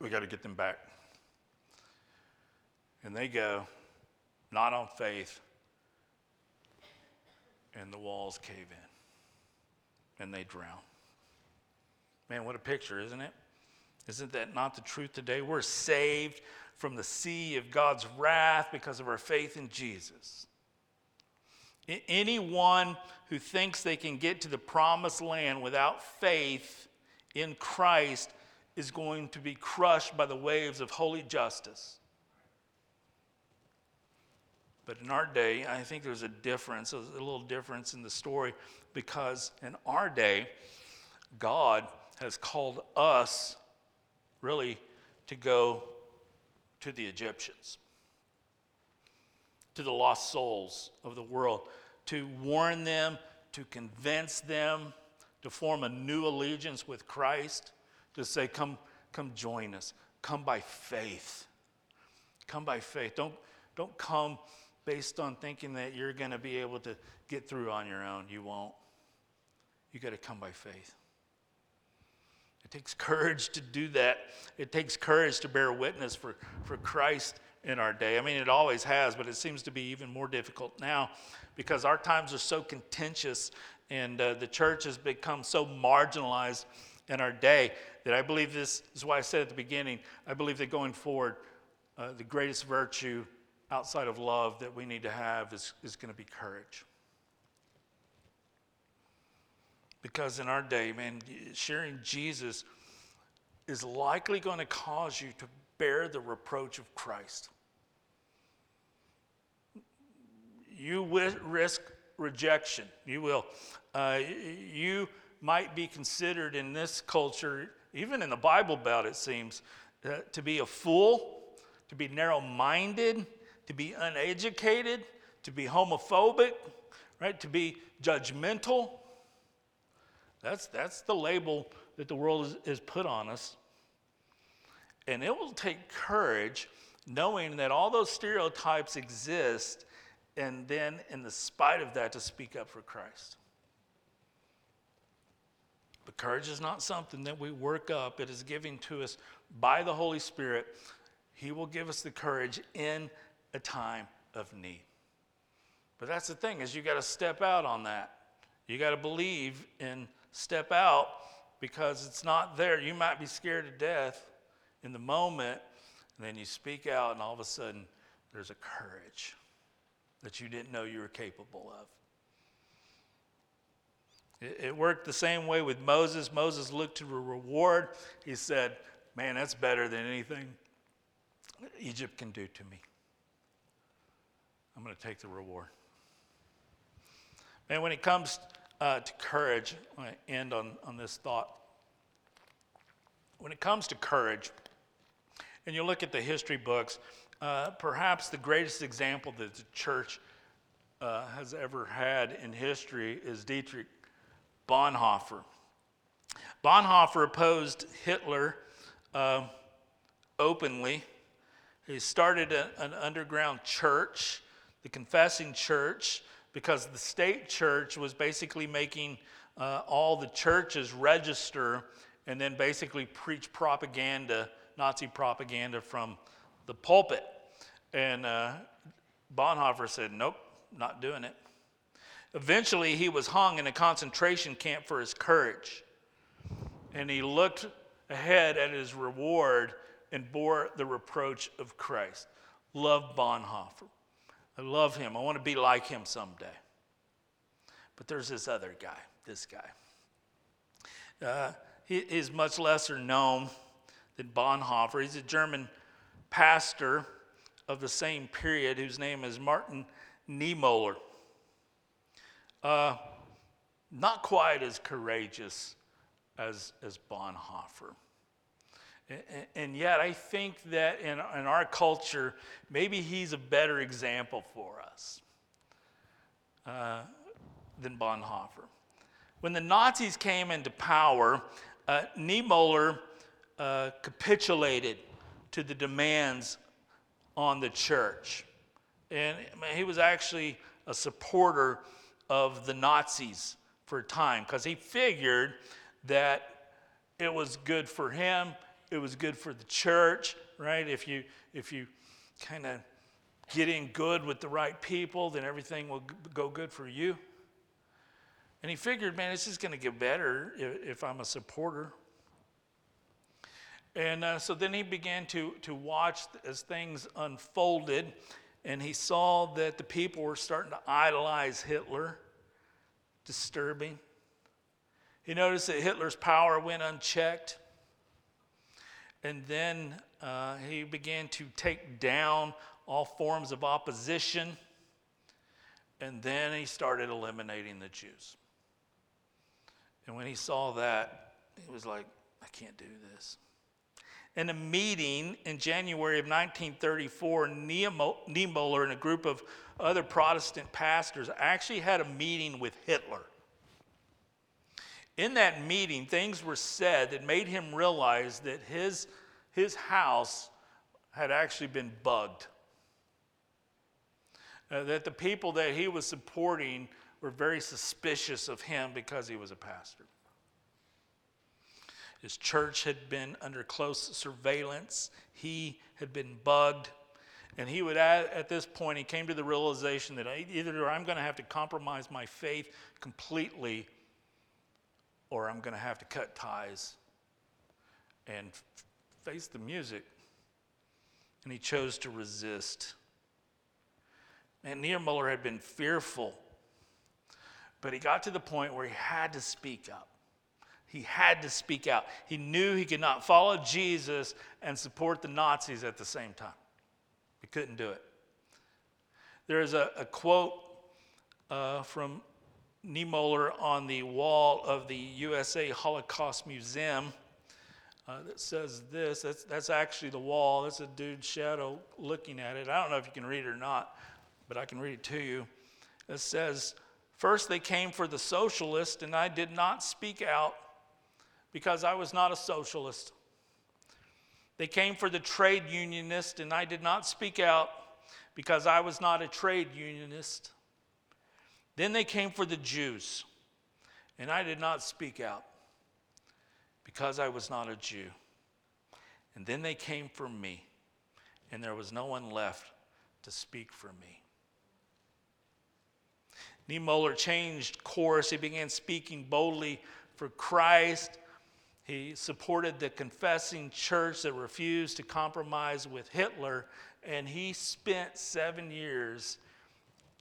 We got to get them back. And they go, not on faith, and the walls cave in, and they drown. Man, what a picture, isn't it? Isn't that not the truth today? We're saved from the sea of God's wrath because of our faith in Jesus. Anyone who thinks they can get to the promised land without faith in Christ is going to be crushed by the waves of holy justice. But in our day, I think there's a difference, a little difference in the story, because in our day, God has called us really to go to the Egyptians to the lost souls of the world, to warn them, to convince them, to form a new allegiance with Christ, to say, Come, come join us. Come by faith. Come by faith. Don't, don't come based on thinking that you're going to be able to get through on your own. You won't. You got to come by faith. It takes courage to do that. It takes courage to bear witness for, for Christ in our day. I mean, it always has, but it seems to be even more difficult now because our times are so contentious and uh, the church has become so marginalized in our day that I believe this is why I said at the beginning, I believe that going forward, uh, the greatest virtue outside of love that we need to have is, is going to be courage. Because in our day, man, sharing Jesus is likely going to cause you to bear the reproach of Christ. You risk rejection. You will. Uh, you might be considered in this culture, even in the Bible Belt, it seems, uh, to be a fool, to be narrow minded, to be uneducated, to be homophobic, right? To be judgmental. That's, that's the label that the world is, is put on us. And it will take courage knowing that all those stereotypes exist, and then, in the spite of that, to speak up for Christ. But courage is not something that we work up, it is given to us by the Holy Spirit. He will give us the courage in a time of need. But that's the thing is you got to step out on that. You got to believe and step out because it's not there. You might be scared to death in the moment, and then you speak out, and all of a sudden there's a courage that you didn't know you were capable of. It, worked the same way with Moses. Moses looked to a reward. He said, Man, that's better than anything Egypt can do to me. I'm going to take the reward. And when it comes uh, to courage, I end on, on this thought. When it comes to courage, and you look at the history books, uh, perhaps the greatest example that the church uh, has ever had in history is Dietrich Bonhoeffer. Bonhoeffer opposed Hitler uh, openly. He started a, an underground church the confessing church because the state church was basically making uh, all the churches register and then basically preach propaganda, Nazi propaganda from the pulpit. And uh, Bonhoeffer said, Nope, not doing it. Eventually, he was hung in a concentration camp for his courage. And he looked ahead at his reward and bore the reproach of Christ. Love Bonhoeffer. I love him. I want to be like him someday. But there's this other guy, this guy. Uh, he is much lesser known than Bonhoeffer. He's a German pastor of the same period whose name is Martin Niemöller. Uh, not quite as courageous as, as Bonhoeffer. And yet, I think that in, in our culture, maybe he's a better example for us uh, than Bonhoeffer. When the Nazis came into power, uh, Niemöller uh, capitulated to the demands on the church. And he was actually a supporter of the Nazis for a time because he figured that it was good for him it was good for the church, right? If you if you kind of get in good with the right people, then everything will go good for you. And he figured, man, it's just going to get better if, if, I'm a supporter. And uh, so then he began to, to watch as things unfolded, and he saw that the people were starting to idolize Hitler. Disturbing. He noticed that Hitler's power went unchecked. And then uh, he began to take down all forms of opposition. And then he started eliminating the Jews. And when he saw that, he was like, I can't do this. In a meeting in January of 1934, Niemöller and a group of other Protestant pastors actually had a meeting with Hitler. in that meeting, things were said that made him realize that his, his house had actually been bugged. Uh, that the people that he was supporting were very suspicious of him because he was a pastor. His church had been under close surveillance. He had been bugged. And he would, add, at this point, he came to the realization that either I'm going to have to compromise my faith completely or I'm going to have to cut ties and face the music. And he chose to resist. And Niemöller had been fearful, but he got to the point where he had to speak up. He had to speak out. He knew he could not follow Jesus and support the Nazis at the same time. He couldn't do it. There is a, a quote uh, from Niemöller on the wall of the USA Holocaust Museum uh, that says this. That's, that's actually the wall. That's a dude's shadow looking at it. I don't know if you can read it or not, but I can read it to you. It says, First they came for the socialist, and I did not speak out because I was not a socialist. They came for the trade unionist, and I did not speak out because I was not a trade unionist. Then they came for the Jews, and I did not speak out because I was not a Jew. And then they came for me, and there was no one left to speak for me. Niemöller changed course. He began speaking boldly for Christ he supported the confessing church that refused to compromise with Hitler, and he spent seven years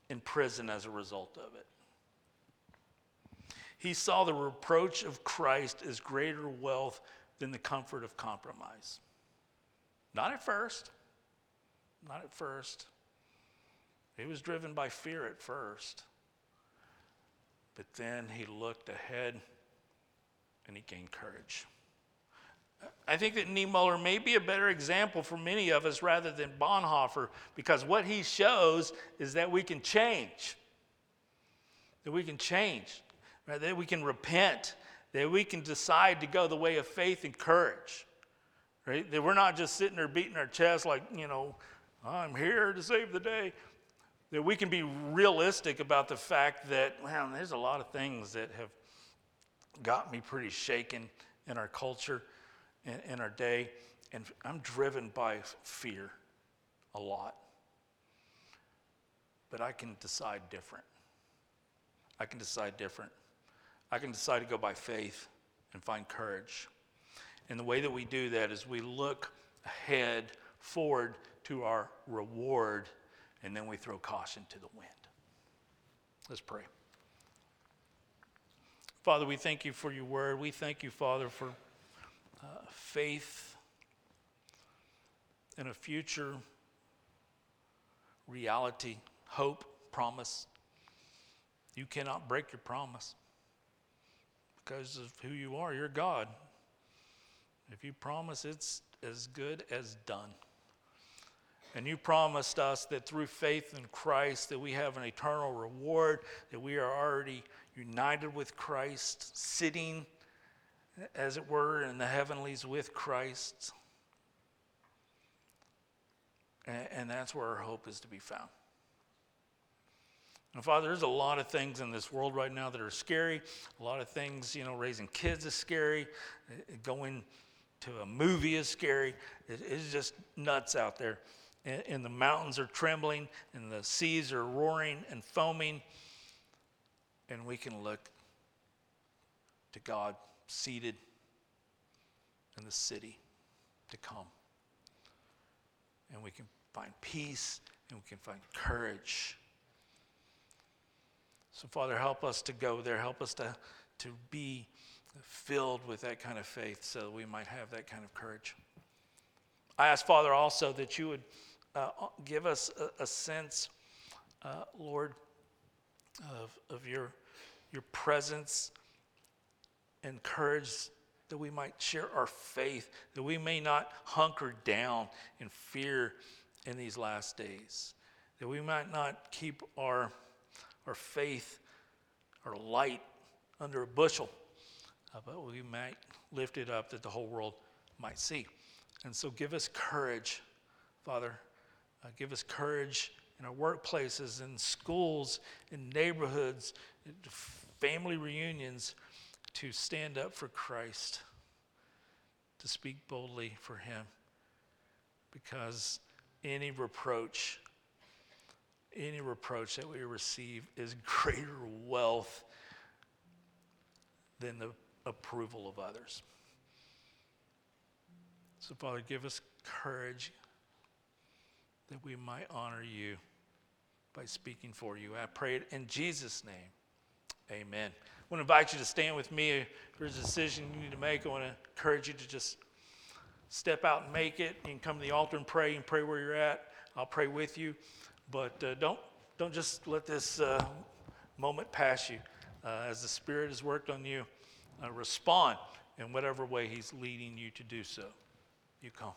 in prison as a result of it. He saw the reproach of Christ as greater wealth than the comfort of compromise. Not at first. Not at first. He was driven by fear at first. But then he looked ahead and he gained courage. I think that Niemöller may be a better example for many of us rather than Bonhoeffer because what he shows is that we can change. That we can change, right? that we can repent, that we can decide to go the way of faith and courage. Right? That we're not just sitting there beating our chest like, you know, I'm here to save the day. That we can be realistic about the fact that, well, there's a lot of things that have got me pretty shaken in our culture, in, in our day, and I'm driven by fear a lot. But I can decide different. I can decide different. I can decide to go by faith and find courage. And the way that we do that is we look ahead, forward to our reward, and then we throw caution to the wind. Let's pray. Father, we thank you for your word. We thank you, Father, for uh, faith in a future reality, hope, promise. You cannot break your promise because of who you are. You're God. If you promise, it's as good as done. And you promised us that through faith in Christ that we have an eternal reward, that we are already united with Christ, sitting, as it were, in the heavenlies with Christ. And, and that's where our hope is to be found. And Father, there's a lot of things in this world right now that are scary. A lot of things, you know, raising kids is scary. Going to a movie is scary. It's just nuts out there. And the mountains are trembling, and the seas are roaring and foaming and we can look to God seated in the city to come. And we can find peace and we can find courage. So, Father, help us to go there. Help us to, to be filled with that kind of faith so that we might have that kind of courage. I ask, Father, also that you would uh, give us a, a sense, uh, Lord, of, of your, your presence and courage that we might share our faith, that we may not hunker down in fear in these last days, that we might not keep our, our faith, our light under a bushel, uh, but we might lift it up that the whole world might see. And so give us courage, Father. Uh, give us courage in our workplaces, in schools, in neighborhoods, family reunions to stand up for Christ, to speak boldly for Him. Because any reproach, any reproach that we receive is greater wealth than the approval of others. So, Father, give us courage that we might honor you by speaking for you. I pray it in Jesus' name. Amen. I want to invite you to stand with me. If there's a decision you need to make, I want to encourage you to just step out and make it. You can come to the altar and pray and pray where you're at. I'll pray with you. But uh, don't, don't just let this uh, moment pass you. Uh, as the Spirit has worked on you, uh, respond in whatever way He's leading you to do so. You come.